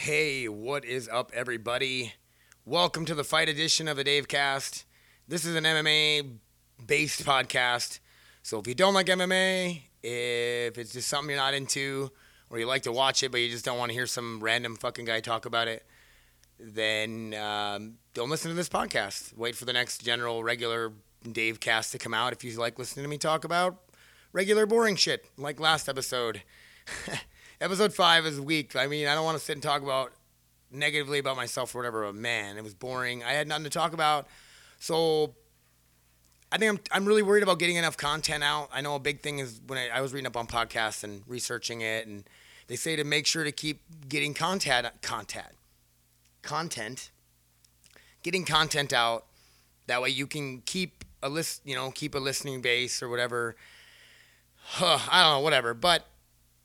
Hey, what is up, everybody? Welcome to the fight edition of the Dave Cast. This is an MMA based podcast. So if you don't like MMA, if it's just something you're not into, or you like to watch it but you just don't want to hear some random fucking guy talk about it, then um, don't listen to this podcast. Wait for the next general, regular Dave Cast to come out if you like listening to me talk about regular, boring shit like last episode. episode five is weak. I mean, I don't want to sit and talk about negatively about myself or whatever, but man, it was boring. I had nothing to talk about. So I think I'm, I'm really worried about getting enough content out. I know a big thing is when I, I was reading up on podcasts and researching it, and they say to make sure to keep getting content, content, content, getting content out. That way you can keep a list, you know, keep a listening base or whatever. Huh, I don't know, whatever. But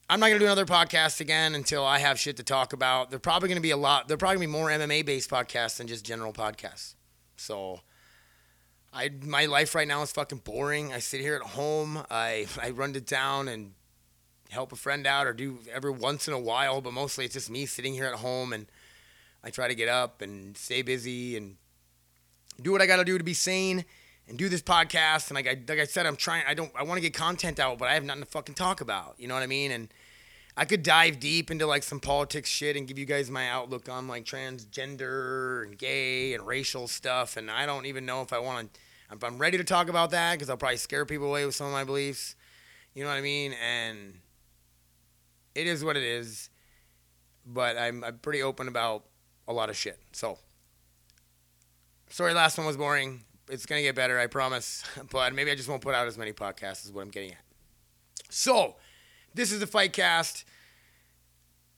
I'm not gonna do another podcast again until I have shit to talk about. They're probably gonna be a lot. They're probably gonna be more MMA based podcasts than just general podcasts. So, I my life right now is fucking boring. I sit here at home. I I run to town and help a friend out or do every once in a while, but mostly it's just me sitting here at home and I try to get up and stay busy and do what I got to do to be sane and do this podcast. And like I, like I said, I'm trying. I don't. I want to get content out, but I have nothing to fucking talk about. You know what I mean? And I could dive deep into like some politics shit and give you guys my outlook on like transgender and gay and racial stuff. And I don't even know if I want to. If I'm ready to talk about that, because I'll probably scare people away with some of my beliefs. You know what I mean? And it is what it is. But I'm, I'm pretty open about a lot of shit. So, sorry, last one was boring. It's gonna get better, I promise. But maybe I just won't put out as many podcasts. Is what I'm getting at. So, this is the Fight Cast.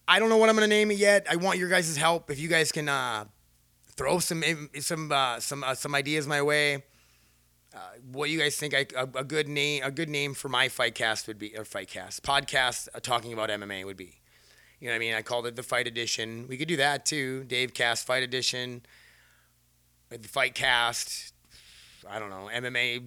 I don't know what I'm gonna name it yet. I want your guys' help. If you guys can uh, throw some some uh, some uh, some ideas my way. Uh, what you guys think I, a, a, good name a good name for my fight cast would be or fight cast podcast uh, talking about MMA would be you know what I mean I called it the fight edition we could do that too Dave cast fight edition the fight cast I don't know MMA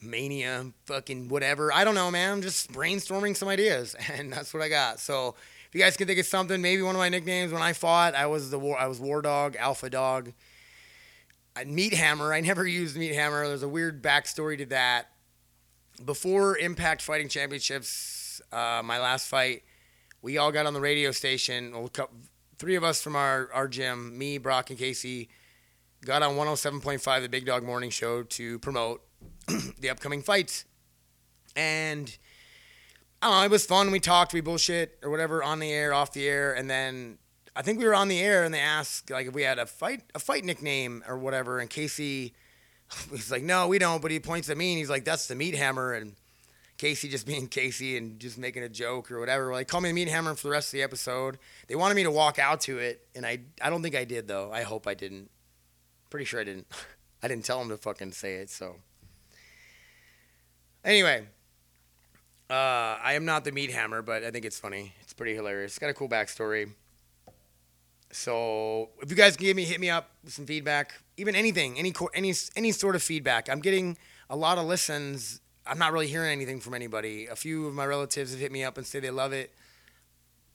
mania fucking whatever I don't know man I'm just brainstorming some ideas and that's what I got so if you guys can think of something maybe one of my nicknames when I fought I was the war I was war dog alpha dog Meat Hammer. I never used Meat Hammer. There's a weird backstory to that. Before Impact Fighting Championships, uh, my last fight, we all got on the radio station. Three of us from our, our gym, me, Brock, and Casey, got on 107.5, the Big Dog Morning Show, to promote the upcoming fights. And I don't know, it was fun. We talked, we bullshit or whatever on the air, off the air, and then I think we were on the air and they asked like if we had a fight a fight nickname or whatever, and Casey he's like, no, we don't. But he points at me and he's like, that's the meat hammer, and Casey just being Casey and just making a joke or whatever. Like, call me the meat hammer for the rest of the episode. They wanted me to walk out to it, and I I don't think I did though. I hope I didn't. Pretty sure I didn't. I didn't tell him to fucking say it. So anyway. Uh, I am not the meat hammer, but I think it's funny. It's pretty hilarious. It's got a cool backstory. So if you guys can give me hit me up with some feedback, even anything, any any any sort of feedback. I'm getting a lot of listens. I'm not really hearing anything from anybody. A few of my relatives have hit me up and say they love it.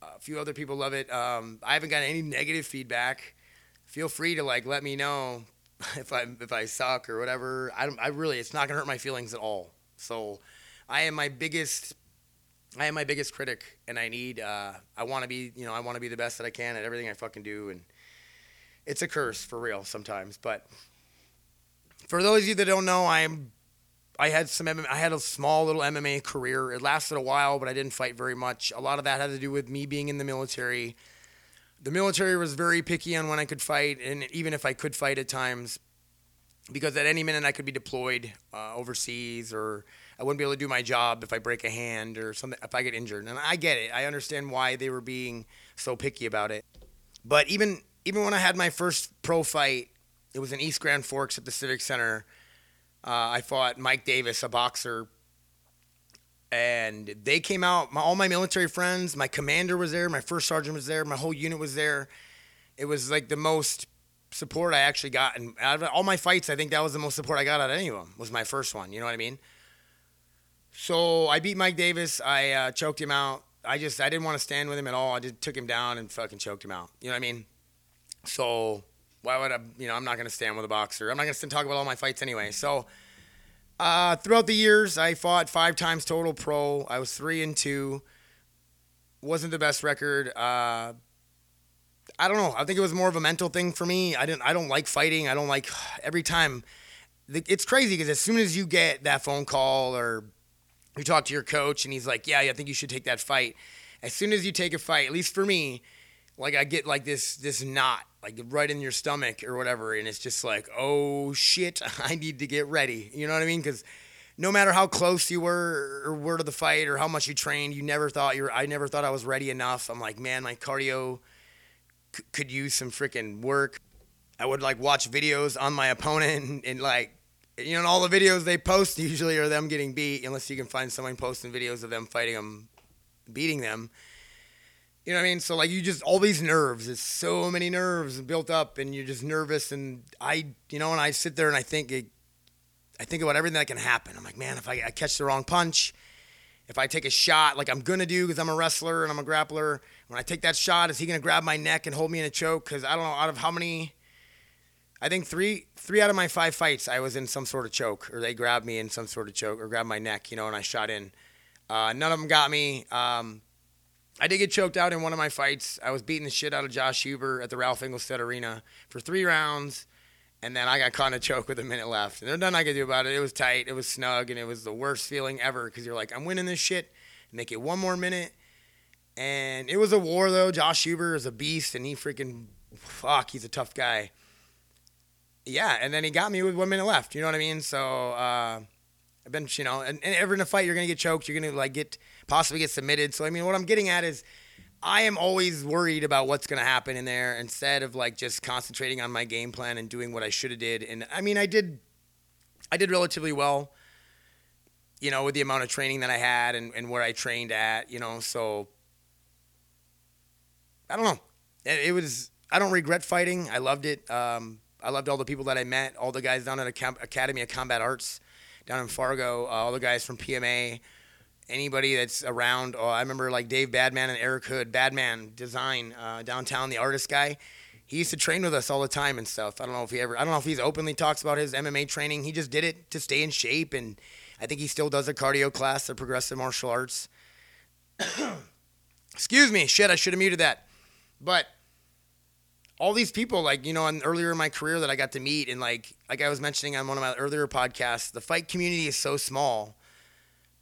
A few other people love it. Um, I haven't gotten any negative feedback. Feel free to like let me know if I if I suck or whatever. I don't, I really it's not gonna hurt my feelings at all. So I am my biggest I am my biggest critic, and I need. Uh, I want to be, you know, I want to be the best that I can at everything I fucking do, and it's a curse for real sometimes. But for those of you that don't know, I'm. I had some. I had a small little MMA career. It lasted a while, but I didn't fight very much. A lot of that had to do with me being in the military. The military was very picky on when I could fight, and even if I could fight at times, because at any minute I could be deployed uh, overseas or I wouldn't be able to do my job if I break a hand or something if I get injured. And I get it. I understand why they were being so picky about it. But even even when I had my first pro fight, it was in East Grand Forks at the Civic Center. Uh, I fought Mike Davis, a boxer, and they came out. My, all my military friends, my commander was there, my first sergeant was there, my whole unit was there. It was like the most support I actually got, and out of all my fights, I think that was the most support I got out of any of them. Was my first one. You know what I mean? So I beat Mike Davis. I uh, choked him out. I just I didn't want to stand with him at all. I just took him down and fucking choked him out. You know what I mean? So why would I? You know, I'm not gonna stand with a boxer. I'm not gonna talk about all my fights anyway. So uh, throughout the years, I fought five times total pro. I was three and two. Wasn't the best record. Uh, I don't know. I think it was more of a mental thing for me. I didn't. I don't like fighting. I don't like every time. It's crazy because as soon as you get that phone call or you talk to your coach and he's like, "Yeah, I think you should take that fight." As soon as you take a fight, at least for me, like I get like this this knot like right in your stomach or whatever, and it's just like, oh shit, I need to get ready. You know what I mean? Because no matter how close you were or were to the fight or how much you trained, you never thought you were. I never thought I was ready enough. I'm like, man, my cardio c- could use some freaking work. I would like watch videos on my opponent and, and like you know, all the videos they post usually are them getting beat, unless you can find someone posting videos of them fighting them, beating them. You know what I mean? So like you just all these nerves. It's so many nerves built up, and you're just nervous. And I, you know, and I sit there and I think, it, I think about everything that can happen. I'm like, man, if I, I catch the wrong punch, if I take a shot, like I'm gonna do, because I'm a wrestler and I'm a grappler. When I take that shot, is he gonna grab my neck and hold me in a choke? Because I don't know out of how many. I think three three out of my five fights, I was in some sort of choke, or they grabbed me in some sort of choke, or grabbed my neck, you know, and I shot in. Uh, none of them got me. Um, I did get choked out in one of my fights. I was beating the shit out of Josh Huber at the Ralph Engelstad Arena for three rounds, and then I got caught in a choke with a minute left. And there's nothing I could do about it. It was tight, it was snug, and it was the worst feeling ever because you're like, I'm winning this shit. Make it one more minute. And it was a war, though. Josh Huber is a beast, and he freaking, fuck, he's a tough guy. Yeah, and then he got me with one minute left. You know what I mean? So, uh, I've been, you know, and, and ever in a fight, you're to get choked. You're to, like, get possibly get submitted. So I mean, what I'm getting at is. I am always worried about what's going to happen in there instead of like just concentrating on my game plan and doing what I should have did. And I mean, I did, I did relatively well, you know, with the amount of training that I had and, and where I trained at, you know. So I don't know. It, it was. I don't regret fighting. I loved it. Um, I loved all the people that I met, all the guys down at Academy of Combat Arts down in Fargo, uh, all the guys from PMA anybody that's around. Oh, I remember like Dave Badman and Eric Hood, Badman Design uh, downtown, the artist guy. He used to train with us all the time and stuff. I don't know if he ever, I don't know if he's openly talks about his MMA training. He just did it to stay in shape, and I think he still does a cardio class, the progressive martial arts. Excuse me, shit, I should have muted that. But all these people, like you know, earlier in my career that I got to meet, and like like I was mentioning on one of my earlier podcasts, the fight community is so small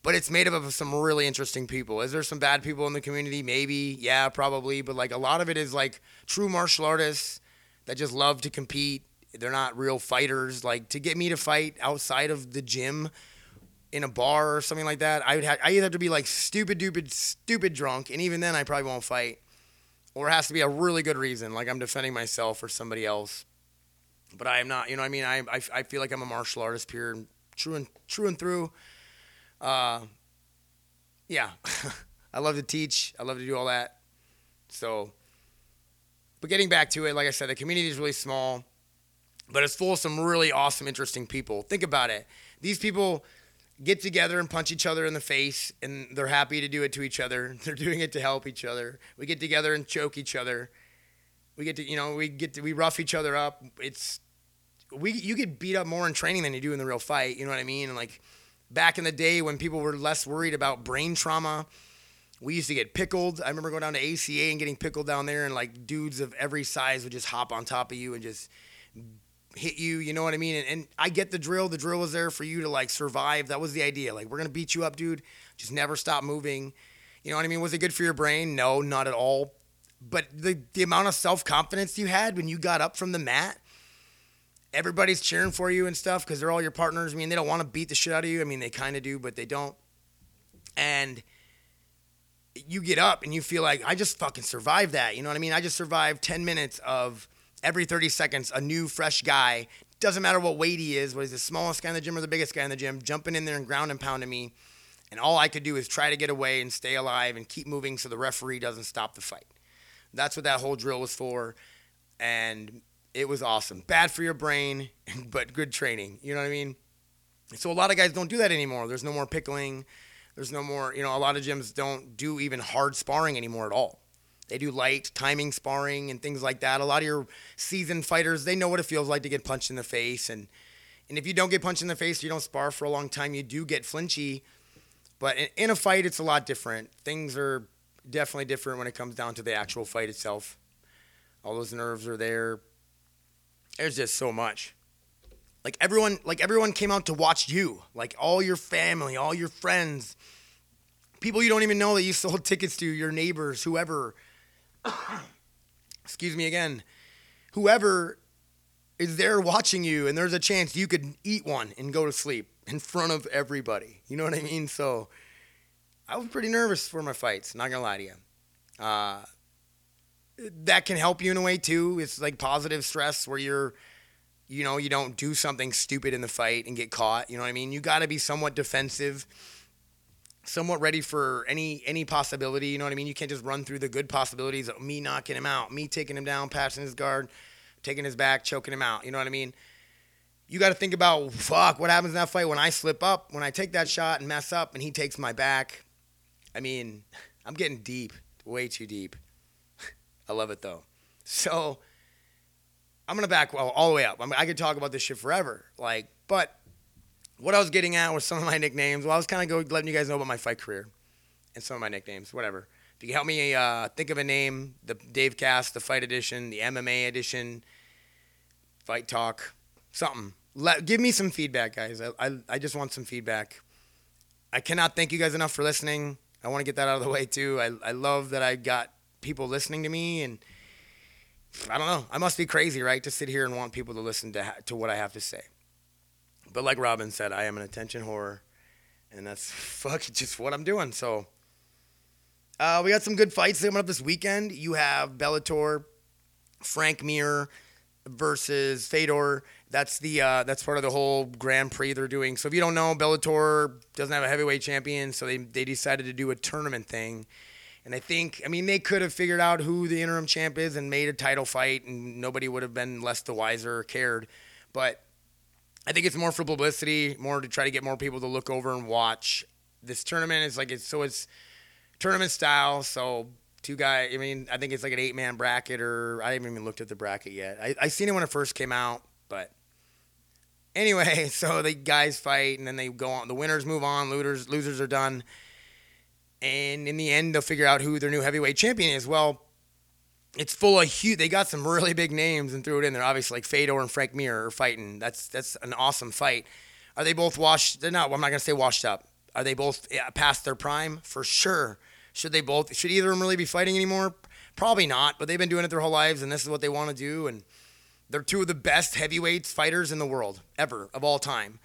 but it's made up of some really interesting people. Is there some bad people in the community? Maybe, yeah, probably, but like a lot of it is like true martial artists that just love to compete. They're not real fighters. Like to get me to fight outside of the gym in a bar or something like that, I would have, I either have to be like stupid, stupid, stupid drunk, and even then I probably won't fight, or it has to be a really good reason, like I'm defending myself or somebody else. But I am not. You know, what I mean, I, I I feel like I'm a martial artist, pure true and true and through uh, yeah, I love to teach. I love to do all that. So, but getting back to it, like I said, the community is really small, but it's full of some really awesome, interesting people. Think about it. These people get together and punch each other in the face, and they're happy to do it to each other. They're doing it to help each other. We get together and choke each other. We get to, you know, we get to, we rough each other up. It's, we, you get beat up more in training than you do in the real fight. You know what I mean? And like, back in the day when people were less worried about brain trauma. We used to get pickled. I remember going down to ACA and getting pickled down there, and like dudes of every size would just hop on top of you and just hit you. You know what I mean? And, and I get the drill. The drill was there for you to like survive. That was the idea. Like, we're going to beat you up, dude. Just never stop moving. You know what I mean? Was it good for your brain? No, not at all. But the, the amount of self confidence you had when you got up from the mat everybody's cheering for you and stuff because they're all your partners. I mean, they don't want to beat the shit out of you. I mean, they kind of do, but they don't. And you get up and you feel like I just fucking survived that. You know what I mean? I just survived 10 minutes of every 30 seconds a new fresh guy. Doesn't matter what weight he is, whether he's the smallest guy in the gym or the biggest guy in the gym, jumping in there and ground and pounding me. And all I could do is try to get away and stay alive and keep moving so the referee doesn't stop the fight. That's what that whole drill was for. And it was awesome. Bad for your brain, but good training. You know what I mean? So a lot of guys don't do that anymore. There's no more pickling. There's no more, you know, a lot of gyms don't do even hard sparring anymore at all. They do light timing sparring and things like that. A lot of your seasoned fighters, they know what it feels like to get punched in the face. And, and if you don't get punched in the face, you don't spar for a long time, you do get flinchy. But in, in a fight, it's a lot different. Things are definitely different when it comes down to the actual fight itself. All those nerves are there. There's just so much. Like everyone like everyone came out to watch you. Like all your family all your friends. People you don't even know that you sold tickets to your neighbors whoever. Excuse me again. Whoever is there watching you and there's a chance you could eat one and go to sleep in front of everybody. You know what i mean? So i was pretty nervous for my fights not gonna lie to you uh, that can help you in a way too it's like positive stress where you're you know, you don't do something stupid in the fight and get caught. You know what I mean? You got to be somewhat defensive, somewhat ready for any any possibility. You know what I mean? You can't just run through the good possibilities of me knocking him out, me taking him down, passing his guard, taking his back, choking him out. You know what I mean? You got to think about fuck what happens in that fight when I slip up, when I take that shot and mess up, and he takes my back. I mean, I'm getting deep, way too deep. I love it though. So I'm gonna back well, all the way up. I, mean, I could talk about this shit forever. Like, but what I was getting at was some of my nicknames. Well, I was kind of letting you guys know about my fight career and some of my nicknames, whatever. If you can help me uh, think of a name, the Dave Cast, the Fight Edition, the MMA Edition, Fight Talk, something. Let, give me some feedback, guys. I, I, I just want some feedback. I cannot thank you guys enough for listening. I want to get that out of the way too. I, I love that I got people listening to me and I don't know. I must be crazy, right, to sit here and want people to listen to ha- to what I have to say. But like Robin said, I am an attention whore, and that's fuck just what I'm doing. So uh, we got some good fights coming up this weekend. You have Bellator, Frank Mir versus Fedor. That's the uh, that's part of the whole Grand Prix they're doing. So if you don't know, Bellator doesn't have a heavyweight champion, so they they decided to do a tournament thing and I think, I mean, they could have figured out who the interim champ is and made a title fight, and nobody would have been less the wiser or cared. But I think it's more for publicity, more to try to get more people to look over and watch. This tournament is like it's so it's tournament style. So two guys. I mean, I think it's like an eight man bracket, or I haven't even looked at the bracket yet. I I seen it when it first came out, but anyway, so the guys fight and then they go on. The winners move on. Losers losers are done and in the end they'll figure out who their new heavyweight champion is. Well, it's full of huge. They got some really big names and threw it in there. Obviously, like Fedor and Frank Mir are fighting. That's that's an awesome fight. Are they both washed? They're not. I'm not gonna say washed up. Are they both past their prime? For sure. Should they both? Should either of them really be fighting anymore? Probably not. But they've been doing it their whole lives, and this is what they want to do. And they're two of the best heavyweights fighters in the world ever of all time.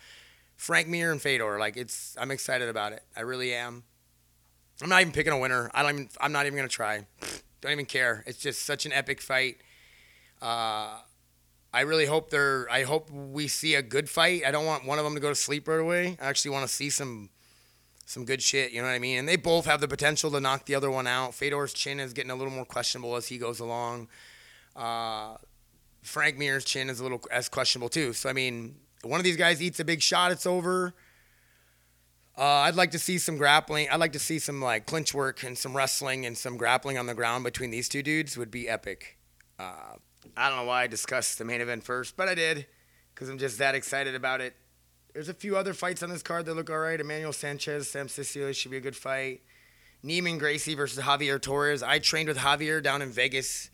Frank Mir and Fedor. Like it's. I'm excited about it. I really am. I'm not even picking a winner. I don't even, I'm not even gonna try. Don't even care. It's just such an epic fight. Uh, I really hope they're. I hope we see a good fight. I don't want one of them to go to sleep right away. I actually want to see some, some good shit. You know what I mean? And they both have the potential to knock the other one out. Fedor's chin is getting a little more questionable as he goes along. Uh, Frank Mir's chin is a little as questionable too. So I mean, one of these guys eats a big shot, it's over. Uh, I'd like to see some grappling. I'd like to see some like clinch work and some wrestling and some grappling on the ground between these two dudes would be epic. Uh, I don't know why I discussed the main event first, but I did because I'm just that excited about it. There's a few other fights on this card that look all right. Emmanuel Sanchez, Sam Sicilia should be a good fight. Neiman Gracie versus Javier Torres. I trained with Javier down in Vegas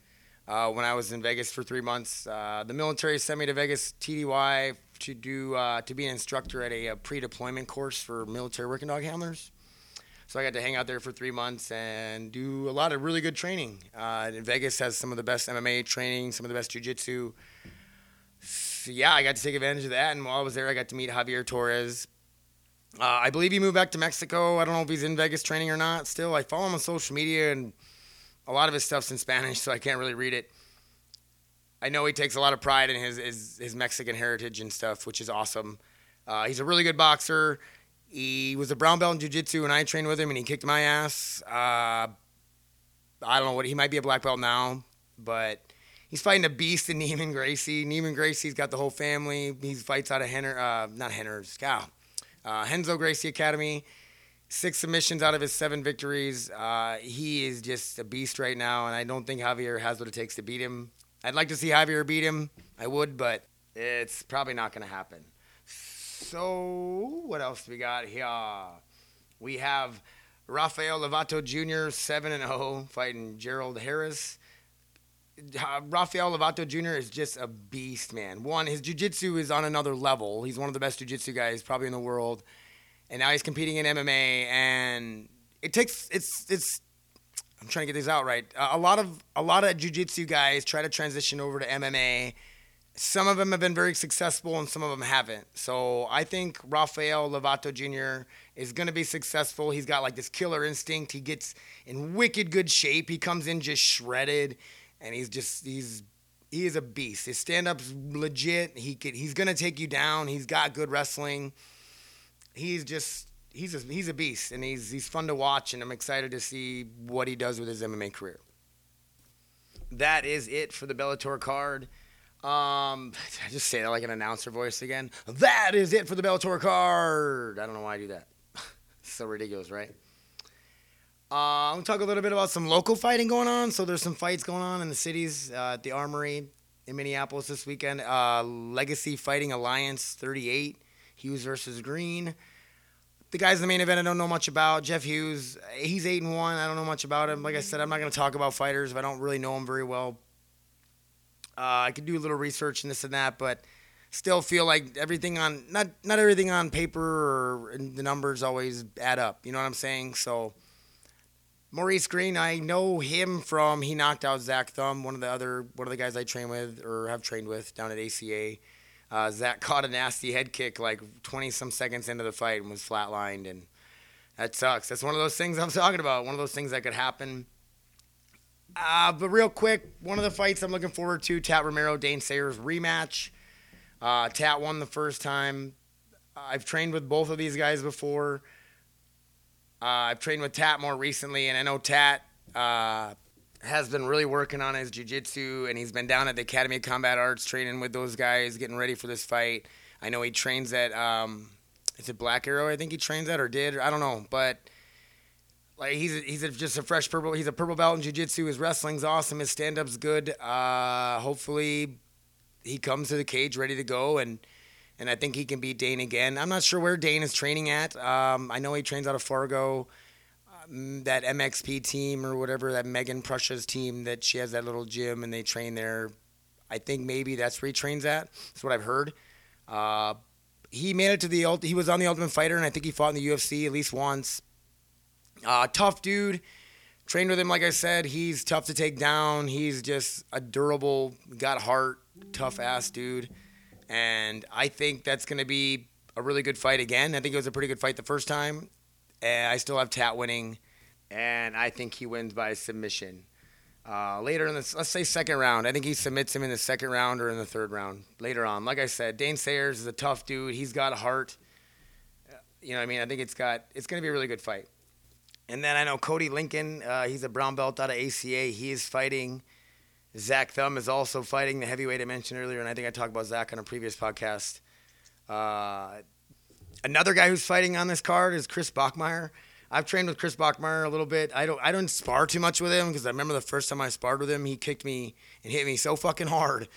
uh, when I was in Vegas for three months. Uh, the military sent me to Vegas TDY to do uh, to be an instructor at a, a, pre-deployment course for military working dog handlers. So I got to hang out there for three months and do a lot of really good training. Uh, Vegas has some of the best MMA training, some of the best jiu-jitsu. So yeah, I got to take advantage of that. And while I was there, I got to meet Javier Torres. Uh, I believe he moved back to Mexico. I don't know if he's in Vegas training or not. Still, I follow him on social media, and a lot of his stuff's in Spanish, so I can't really read it. I know he takes a lot of pride in his his, his Mexican heritage and stuff, which is awesome. Uh, he's a really good boxer. He was a brown belt in jiu-jitsu, and I trained with him, and he kicked my ass. Uh, I don't know what he might be a black belt now, but he's fighting a beast in Neiman Gracie. Neiman Gracie's got the whole family. He fights out of Henner, uh, not Henner's, cow, uh, Renzo Gracie Academy. six submissions out of his seven victories. Uh, he is just a beast right now, and I don't think Javier has what it takes to beat him. I'd like to see Javier beat him. I would, but it's probably not going to happen. So, what else do we got here? We have Rafael Lovato Jr., 7 and 0, fighting Gerald Harris. Uh, Rafael Lovato Jr. is just a beast, man. One, his jiu-jitsu is on another level. He's one of the best jiu-jitsu guys probably in the world. And now he's competing in MMA and it takes it's it's I'm trying to get these out right. a lot of a lot of jiu-jitsu guys try to transition over to MMA. Some of them have been very successful and some of them haven't. So I think Rafael Lovato Jr. is going to be successful. He's got like this killer instinct. He gets in wicked good shape. He comes in just shredded and he's just he's he is a beast. His stand-up's legit. He could, he's gonna take you down. He's got good wrestling. He's just he's a, he's a beast, and he's he's fun to watch, and I'm excited to see what he does with his MMA career. That is it for the Bellator card. Um, I just say that like an announcer voice again. That is it for the Bellator card. I don't know why I do that. so ridiculous, right? Uh, I'm gonna talk a little bit about some local fighting going on. So there's some fights going on in the cities uh, at the Armory in Minneapolis this weekend. Uh, Legacy Fighting Alliance 38, Hughes versus Greene. The guys in the main event I don't know much about. Jeff Hughes, he's eight and one. I don't know much about him. Like I said, I'm not gonna talk about fighters if I don't really know him very well. Uh, I could do a little research and this and that, but still feel like everything on not not everything on paper or the numbers always add up. You know what I'm saying? So Maurice Greene, I know him from he knocked out Zach Thumb, one of the other one of the guys I train with or have trained with down at ACA. Uh, Zach caught a nasty head kick like 20 some seconds into the fight and was flatlined, and that sucks. That's one of those things I'm talking about. One of those things that could happen. Uh, but real quick, one of the fights I'm looking forward to: Tat Romero, Dane Sayers rematch. Uh, Tat won the first time. I've trained with both of these guys before. Uh, I've trained with Tat more recently, and I know Tat uh, has been really working on his jiu-jitsu, and he's been down at the Academy of Combat Arts training with those guys, getting ready for this fight. I know he trains at, um, is it Black Arrow? I think he trains at or did. I don't know, but like he's he's just a fresh purple. He's a purple belt in jiu-jitsu. His wrestling's awesome. His stand-up's good. Uh, hopefully, he comes to the cage ready to go and and I think he can beat Dane again. I'm not sure where Dane is training at. Um, I know he trains out of Fargo, that MXP team or whatever, that Megan Prussia's team that she has that little gym and they train there. I think maybe that's where he trains at. That's what I've heard. Uh, he made it to the he was on the Ultimate Fighter and I think he fought in the UFC at least once. Uh, tough dude. Trained with him, like I said. He's tough to take down. He's just a durable, got heart, tough ass dude and I think that's going to be a really good fight again. I think it was a pretty good fight the first time. And I still have Tat winning, and I think he wins by submission. Uh, later in the let's say second round, I think he submits him in the second round or in the third round. Later on, like I said, Dane Sayers is a tough dude. He's got a heart. Uh, you know, what I mean, I think it's got it's going to be a really good fight. And then I know Cody Lincoln. Uh, he's a brown belt out of ACA. He is fighting Zach Thumb is also fighting the heavyweight I mentioned earlier, and I think I talked about Zach on a previous podcast. Uh, another guy who's fighting on this card is Chris Bachmeier. I've trained with Chris Bachmeier a little bit. I don't I don't spar too much with him because I remember the first time I sparred with him, he kicked me and hit me so fucking hard.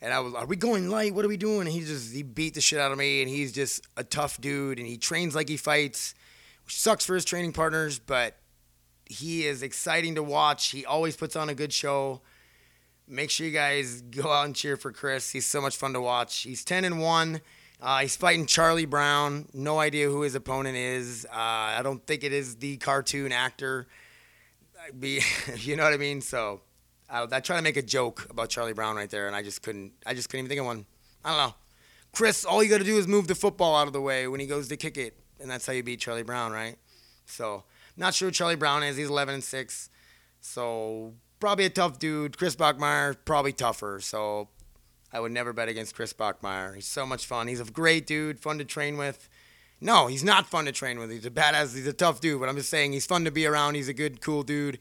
And I was, are we going light? What are we doing? And he just he beat the shit out of me, and he's just a tough dude, and he trains like he fights, which sucks for his training partners, but he is exciting to watch. He always puts on a good show make sure you guys go out and cheer for Chris. He's so much fun to watch. He's 10 and 1. Uh, he's fighting Charlie Brown. No idea who his opponent is. Uh, I don't think it is the cartoon actor. Be, you know what I mean? So I, I try to make a joke about Charlie Brown right there, and I just couldn't. I just couldn't even think of one. I don't know. Chris, all you got to do is move the football out of the way when he goes to kick it, and that's how you beat Charlie Brown, right? So, not sure who Charlie Brown is. He's 11 and 6. So, probably a tough dude. Chris Bachmeier, probably tougher. So I would never bet against Chris Bachmeier. He's so much fun. He's a great dude, fun to train with. No, he's not fun to train with. He's a badass. He's a tough dude. But I'm just saying he's fun to be around. He's a good, cool dude.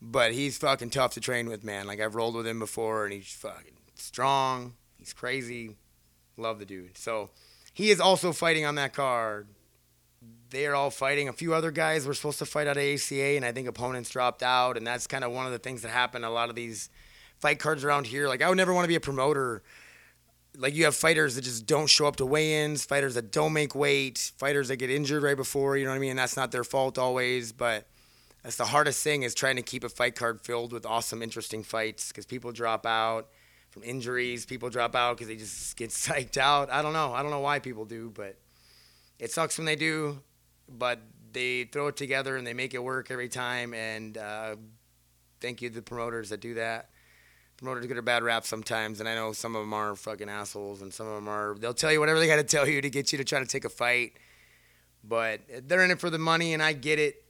But he's fucking tough to train with, man. Like I've rolled with him before, and he's fucking strong. He's crazy. Love the dude. So he is also fighting on that card. they're all fighting. A few other guys were supposed to fight out of ACA, and I think opponents dropped out. And that's kind of one of the things that happen. A lot of these fight cards around here, like I would never want to be a promoter. Like you have fighters that just don't show up to weigh-ins, fighters that don't make weight, fighters that get injured right before. You know what I mean? That's not their fault always, but that's the hardest thing is trying to keep a fight card filled with awesome, interesting fights because people drop out from injuries. People drop out because they just get psyched out. I don't know. I don't know why people do, but it sucks when they do but they throw it together and they make it work every time. And uh, thank you to the promoters that do that. Promoters get a bad rap sometimes, and I know some of them are fucking assholes, and some of them are. They'll tell you whatever they got to tell you to get you to try to take a fight, but they're in it for the money, and I get it.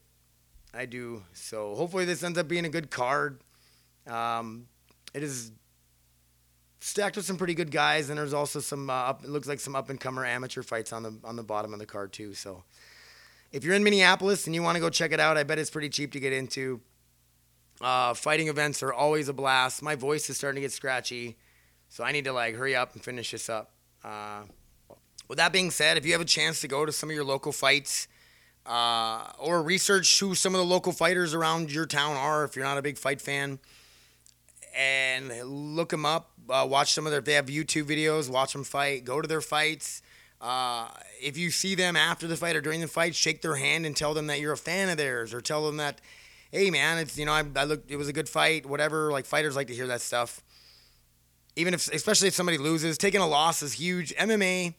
I do. So hopefully this ends up being a good card. Um, it is stacked with some pretty good guys, and there's also some. Uh, up, it looks like some up and comer amateur fights on the on the bottom of the card too. So if you're in Minneapolis and you want to go check it out, I bet it's pretty cheap to get into. Uh, fighting events are always a blast. My voice is starting to get scratchy, so I need to like hurry up and finish this up. Uh, with that being said, if you have a chance to go to some of your local fights uh, or research who some of the local fighters around your town are, if you're not a big fight fan, and look them up, uh, watch some of their. If they have YouTube videos, watch them fight. Go to their fights. Uh, if you see them after the fight or during the fight, shake their hand and tell them that you're a fan of theirs, or tell them that, hey man, it's you know I, I look, it was a good fight, whatever. Like fighters like to hear that stuff. Even if, especially if somebody loses, taking a loss is huge. MMA,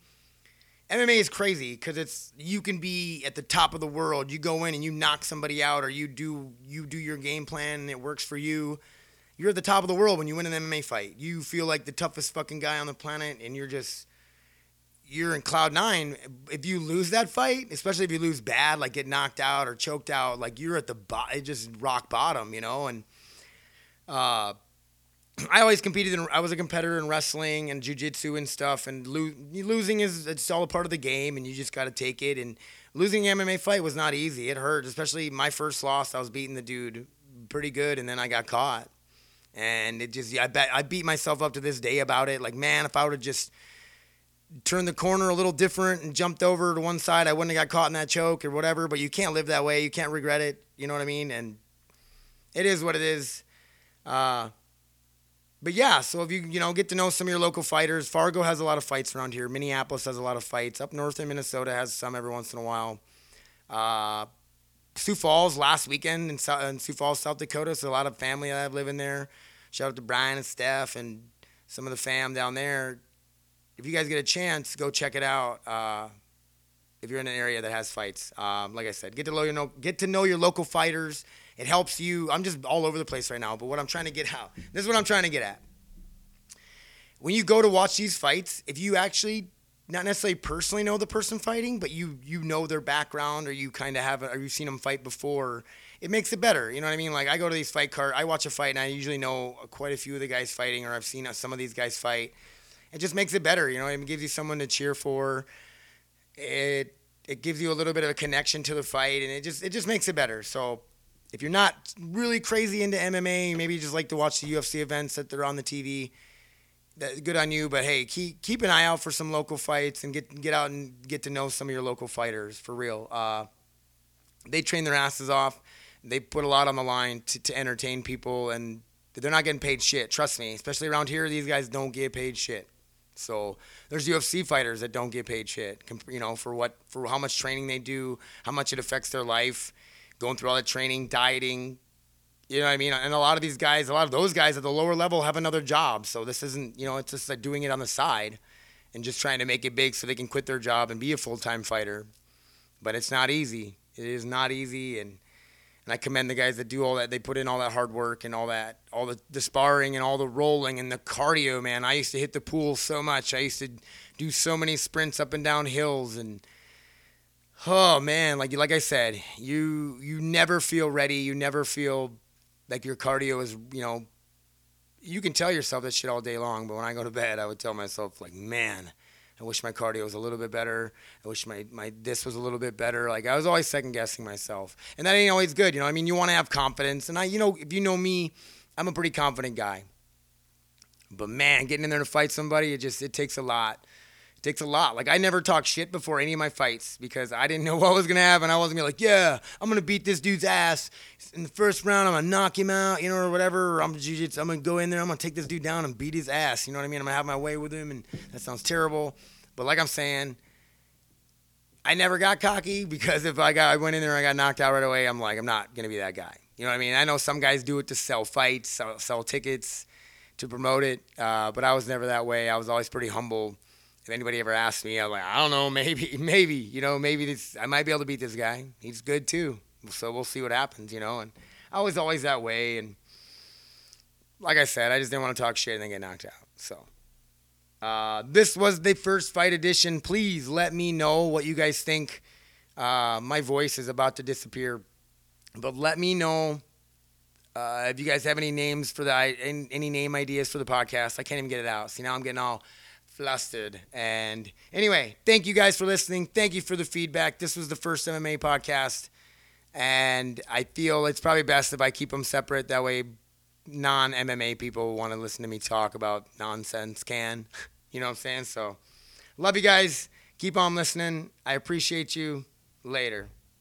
MMA is crazy because it's you can be at the top of the world. You go in and you knock somebody out, or you do you do your game plan and it works for you. You're at the top of the world when you win an MMA fight. You feel like the toughest fucking guy on the planet, and you're just you're in cloud nine. If you lose that fight, especially if you lose bad, like get knocked out or choked out, like you're at the bottom, just rock bottom, you know. And uh, I always competed. In, I was a competitor in wrestling and jujitsu and stuff. And lo- losing is it's all a part of the game, and you just got to take it. And losing an MMA fight was not easy. It hurt, especially my first loss. I was beating the dude pretty good, and then I got caught. And it just, I bet I beat myself up to this day about it. Like, man, if I would have just turned the corner a little different and jumped over to one side, I wouldn't have got caught in that choke or whatever. But you can't live that way. You can't regret it. You know what I mean? And it is what it is. Uh, but yeah, so if you you know get to know some of your local fighters, Fargo has a lot of fights around here. Minneapolis has a lot of fights. Up north in Minnesota has some every once in a while. Uh, Sioux Falls last weekend in, South, in Sioux Falls, South Dakota. So a lot of family I have living there. Shout out to Brian and Steph and some of the fam down there if you guys get a chance, go check it out. Uh, if you're in an area that has fights, um, like I said, get to know your get to know your local fighters. It helps you. I'm just all over the place right now, but what I'm trying to get out. This is what I'm trying to get at. When you go to watch these fights, if you actually not necessarily personally know the person fighting, but you you know their background or you kind of have or you've seen them fight before, it makes it better. You know what I mean? Like I go to these fight card, I watch a fight and I usually know quite a few of the guys fighting or I've seen some of these guys fight it just makes it better. You know, it gives you someone to cheer for. It it gives you a little bit of a connection to the fight, and it just it just makes it better. So if you're not really crazy into MMA, maybe you just like to watch the UFC events that they're on the TV. That, good on you, but hey, keep keep an eye out for some local fights and get get out and get to know some of your local fighters for real. Uh, they train their asses off. They put a lot on the line to, to entertain people, and they're not getting paid shit. Trust me, especially around here, these guys don't get paid shit. So there's UFC fighters that don't get paid shit, you know, for what for how much training they do, how much it affects their life, going through all that training, dieting. You know what I mean? And a lot of these guys, a lot of those guys at the lower level have another job. So this isn't, you know, it's just like doing it on the side and just trying to make it big so they can quit their job and be a full-time fighter. But it's not easy. It is not easy and and I commend the guys that do all that. They put in all that hard work and all that, all the, the sparring and all the rolling and the cardio, man. I used to hit the pool so much. I used to do so many sprints up and down hills and oh man, like like I said, you you never feel ready. You never feel like your cardio is, you know, you can tell yourself that shit all day long, but when I go to bed, I would tell myself like, man, I wish my cardio was a little bit better. I wish my, my this was a little bit better. Like I was always second guessing myself. And that ain't always good, you know. I mean, you want to have confidence. And I, you know, if you know me, I'm a pretty confident guy. But man, getting in there to fight somebody, it just it takes a lot. It takes a lot. Like I never talked shit before any of my fights because I didn't know what was gonna happen. I wasn't gonna be like, yeah, I'm gonna beat this dude's ass in the first round. I'm gonna knock him out, you know, or whatever. Or I'm. I'm gonna go in there. I'm gonna take this dude down and beat his ass. You know what I mean? I'm gonna have my way with him, and that sounds terrible. But like I'm saying, I never got cocky because if I got I went in there and I got knocked out right away, I'm like, I'm not gonna be that guy. You know what I mean? I know some guys do it to sell fights, sell, sell tickets, to promote it, uh, but I was never that way. I was always pretty humble if anybody ever asked me, I'm like, I don't know, maybe, maybe, you know, maybe this, I might be able to beat this guy. He's good too. So we'll see what happens, you know. And I was always that way. And like I said, I just didn't want to talk shit and then get knocked out. So uh, this was the first fight edition. Please let me know what you guys think. Uh, my voice is about to disappear, but let me know uh, if you guys have any names for the any name ideas for the podcast. I can't even get it out. See now I'm getting all flustered. And anyway, thank you guys for listening. Thank you for the feedback. This was the first MMA podcast. And I feel it's probably best if I keep them separate. That way, non MMA people want to listen to me talk about nonsense can. You know what I'm saying? So, love you guys. Keep on listening. I appreciate you. Later.